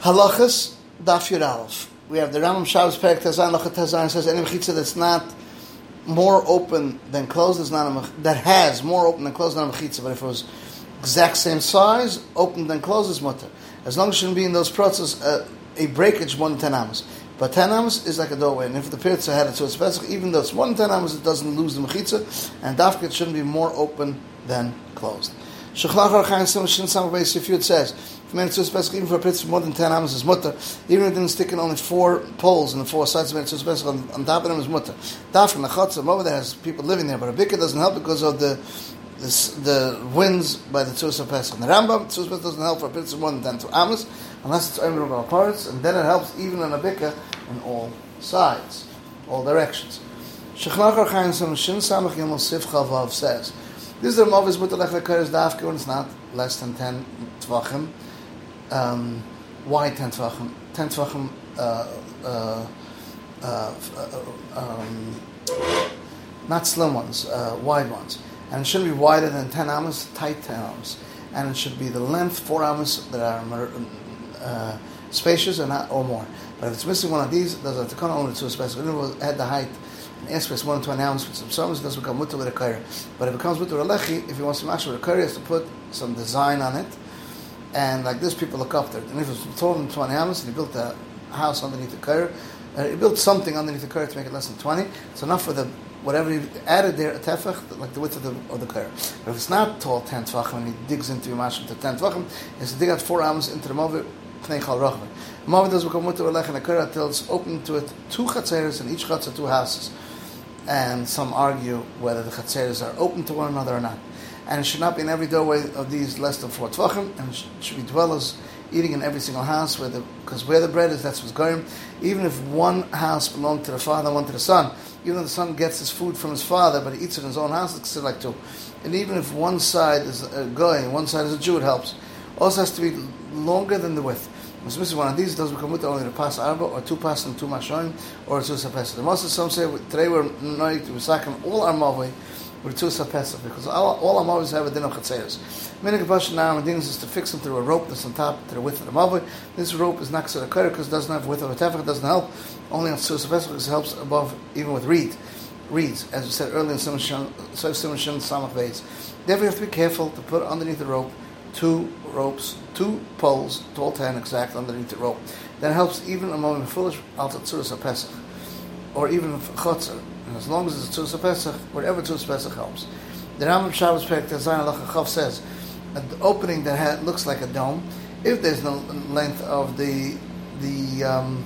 Halachas Daf Yud Aleph. We have the Rambam Shabbos Perek Tazan Lachat Tazan says any mechitza that's not more open than closed is not a that has more open than closed not a mechitza. But if it was exact same size, open than closed is mutter. As long as it shouldn't be in those processes uh, a breakage than ten amos. But ten amos is like a doorway, and if the pirza had it to its best, even though it's than ten amos, it doesn't lose the mechitza, and dafka it shouldn't be more open than closed. Shechlach Archaim Sim Shin Sam Beis Sifiyut says, to special even for a pitch more than ten amos is mutter, even if it didn't stick in only four poles in the four sides of to special on, on top of them is mutter. Daf the chatzah over there has people living there, but a bikah doesn't help because of the the, winds by the Tzus of Pesach. And the Rambam, Tzus Pesach doesn't help for a pitch more than 10 amos, unless it's Omer of parts, and then it helps even in a bikah in all sides, all directions. Shechlach Archaim Sim Shin Samach Yomel Sif Chavav says, this is the Mavis Mutalech Lekaris Dafke when it's not less than 10 Tvachim. Um, why 10 Tvachim? 10 Tvachim, uh, uh, uh, um, not slim ones, uh, wide ones. And it shouldn't be wider than 10 amos, tight 10 amos. And it should be the length, 4 amos, that are uh, spacious or, not, or more. But if it's missing one of these, there's a takana only to a space. If it had the height, an space one to an ounce with some it doesn't become mutter with a kair. But if it comes mutter with a lechi, if he wants to match with a kair, he has to put some design on it. And like this, people look up there. And if it's taller than 20 amos, and he built a house underneath the kair, uh, he built something underneath the kair to make it less than 20, it's enough for the whatever he added there, a tefach, like the width of the, of the kair. But if it's not tall 10 tvachim, and he digs into Yomashim to 10 tvachim, to dig out 4 amos into the movie, Pnei Chal Rachman. Movie does become mutter lech and a kair until it's open to it two chatzeres, and each chatzer two houses. And some argue whether the chatzeres are open to one another or not. And it should not be in every doorway of these less than four tvachim, and it should be dwellers eating in every single house, where the because where the bread is, that's what's going. Even if one house belonged to the father, one to the son, even though the son gets his food from his father, but he eats it in his own house, it's like two. And even if one side is a one side is a Jew, it helps. Also has to be longer than the width. If missing one of these, does become with only the pass arba, or two pass and two mashoim, or two sapesa. The most of some say today we're not to sakin all our mavoi with two sapesa because all, all our mavos have a din of chatzeres. Minik pasha now and is to fix them through a rope that's on top to the width of the mavoi. This rope is not to the because it doesn't have width of a tefach, it doesn't help. Only on two sapesa because it helps above even with reed reeds, as we said earlier in Simon Shem Samach Beis. Therefore, you have to be careful to put underneath the rope two ropes, two poles, 12 10 exact underneath the rope. That helps even among the foolish Alta Tzuras Pesach, or even Chotzer. And as long as it's Tzuras Pesach, whatever Tzuras Pesach helps. The Rambam Shabbos Perek Tezayin Alacha Chav says, an opening that ha- looks like a dome, if there's no length of the the um,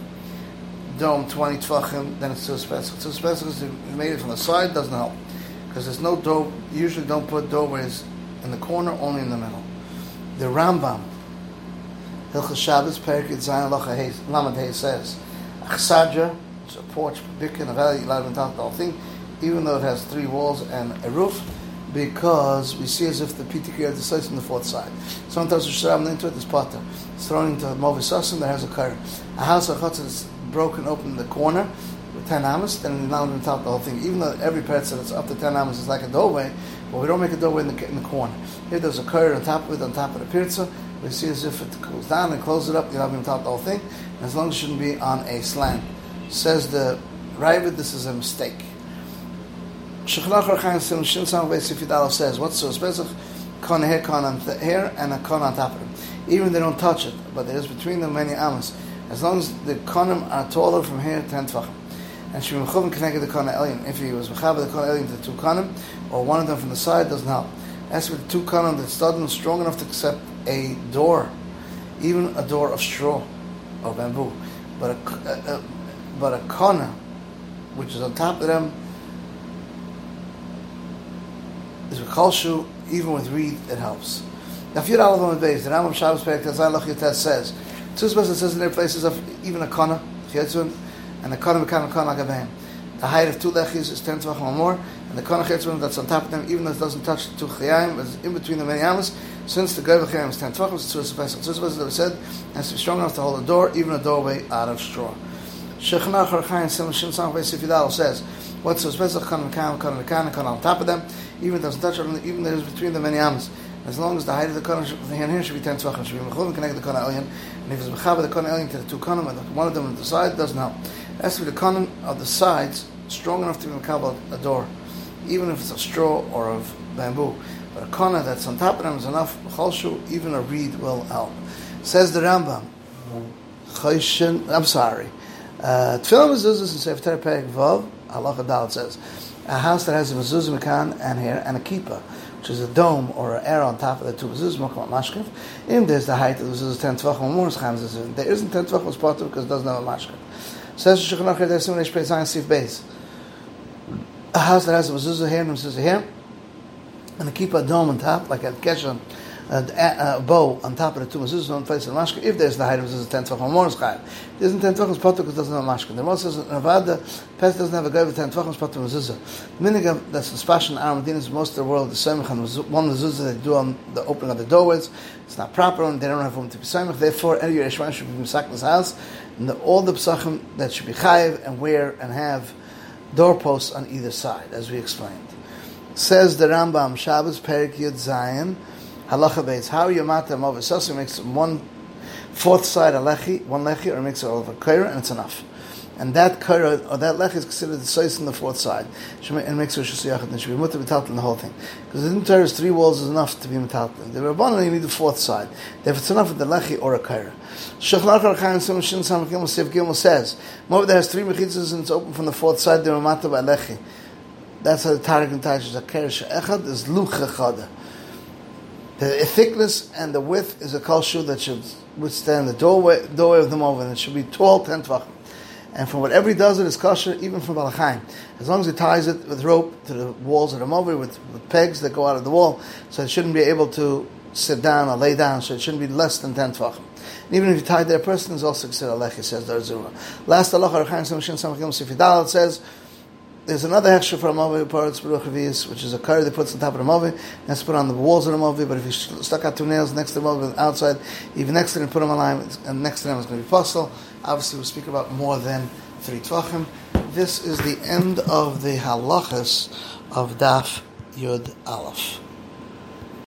dome 20 tvachim, then it's Tzuras Pesach. Tzuras Pesach is made it from the side, doesn't help. Because there's no door, usually don't put doorways in the corner, only in the middle the Rambam, Hilchas Shabbos, Perik Zayin Lamed Hay says, Achsadra, it's a porch, big in a valley, allowed on top of the whole thing, even though it has three walls and a roof, because we see as if the PTQ is the on the fourth side. Sometimes we should into it, there's potter. It's thrown into a Movis Sasim that has a car. A house of Chatzah is broken open in the corner, with 10 amos, then now on top the whole thing. Even though every said it's up to 10 amos is like a doorway, but we don't make a doorway in the, in the corner. Here there's a curtain on top of it, on top of the pirza. We see as if it goes down and close it up, you have on top the whole thing. And as long as it shouldn't be on a slant. Says the Raavad, this is a mistake. Shechlach Archaim Sim Shin Sam Sifidalov says, what's so special? Con hair, con on th- hair, and a con on top of them. Even they don't touch it, but there is between them many amas. As long as the konim are taller from here, 10 tvachim and Shimon Chuvin connected the Kana Elyon. If he was Mechaber the Kana Elyon to the two Kanim, or one of them from the side, doesn't help. As for the two Kanim that's not strong enough to accept a door, even a door of straw or bamboo, but a, a, a but a Kana, which is on top of them, is a Kalshu, even with reed, it helps. Now, if you're out of the base, the Rambam Shabbos Perek Tazai Lach says, Tzuz says in their places of even a Kana, and the kana bekam kana lagabeim. The height of two lechis is ten tvachim or more, and the kana chetzim that's on top of them, even though it doesn't touch the two chayim, is in between the many amas. Since the goy chayim is ten tvachim, it's two special. Two special that said has to be strong enough to hold a door, even a doorway out of straw. Shechanach Archaim Sim Shin Sam Sifidal says, what's so special kana bekam kana kana kana on top of them, even doesn't touch even there's between the many amas. As long as the height of the Kohen here and here should be 10 Tvachim, should be Mechuvim connected to the Kohen Elyon. And if it's Mechaber the Kohen Elyon to the two Kohen, one of them on the side, doesn't help. It for the Kohen of the sides strong enough to be Mekabel a door, even if it's a straw or of bamboo. But a Kohen that's on top of them is enough, Cholshu, even a reed will help. Says the Rambam, I'm sorry. Uh, mezuzahs in Sefer Vav, Halacha says, a house that has a mezuzah mekan and here and a kippah, which is a dome or an air on top of the two mezuzahs, makam mashkef. In there's the height of the mezuzah ten tvachim or more. There isn't ten tvachim spot because it doesn't have a mashkef. Says Shulchan Aruch there's Simon Eshpei Zayin Sif Beis. A house that has a mezuzah here and a mezuzah here, and a kippah dome on top, like a keshem a, a, bow on top of the two mezuzahs don't place in mashka. If there's the height of mezuzah ten tvachim more is chayav. There isn't ten because it doesn't have mashka. The most says Nevada Pes doesn't have a guy with ten tvachim potter mezuzah. The minhag that's the special in Aram is most of the world the semich and one mezuzah they do on the opening of the doorways. It's not proper and they don't have room to be semich. Therefore, any Yereshvan should be misak in house. And the, all the psachim that should be chayiv and wear and have doorposts on either side, as we explained. Says the Rambam Shabbos Perik Yud Zion halacha beis. How you mata movasosu makes one fourth side a lechi, one lechi, or makes it all of a and it's enough. And that kaira or that lechi is considered the size in the fourth side, and makes it shusiyachat and should be mutter metaltal the whole thing. Because the entire three walls is enough to be metaltal. The rabbanon you need the fourth side. If it's enough with the lechi or a kaira. Shechlach Archaim Sim Shin Sam Gimel Gimel says, Moreover, there has three mechitzas and it's open from the fourth side. They're mata by lechi. That's how the Tarek and Taish is a kaira. Echad is lucha chada. The thickness and the width is a kalshu that should withstand the doorway, doorway of the moven. It should be tall, 10 tvachim. And from whatever he does it is kosher, even from Balachayim. As long as he ties it with rope to the walls of the mover with, with, pegs that go out of the wall, so it shouldn't be able to sit down or lay down, so it shouldn't be less than 10 tvachim. And even if you tie there, a person is also considered a lech, says Darzura. Last Allah, Archaim Samshin Samachim Sifidal, says, there's another hechsher for a mavi parts beruch which is a curry that puts on top of the mavi. That's put on the walls of the mavi. But if you stuck out two nails next to the mavi outside, even next to them, put them on line, and next to them is going to be puzzle. Obviously, we'll speak about more than three tvachim. This is the end of the halachas of Daf Yud Aleph.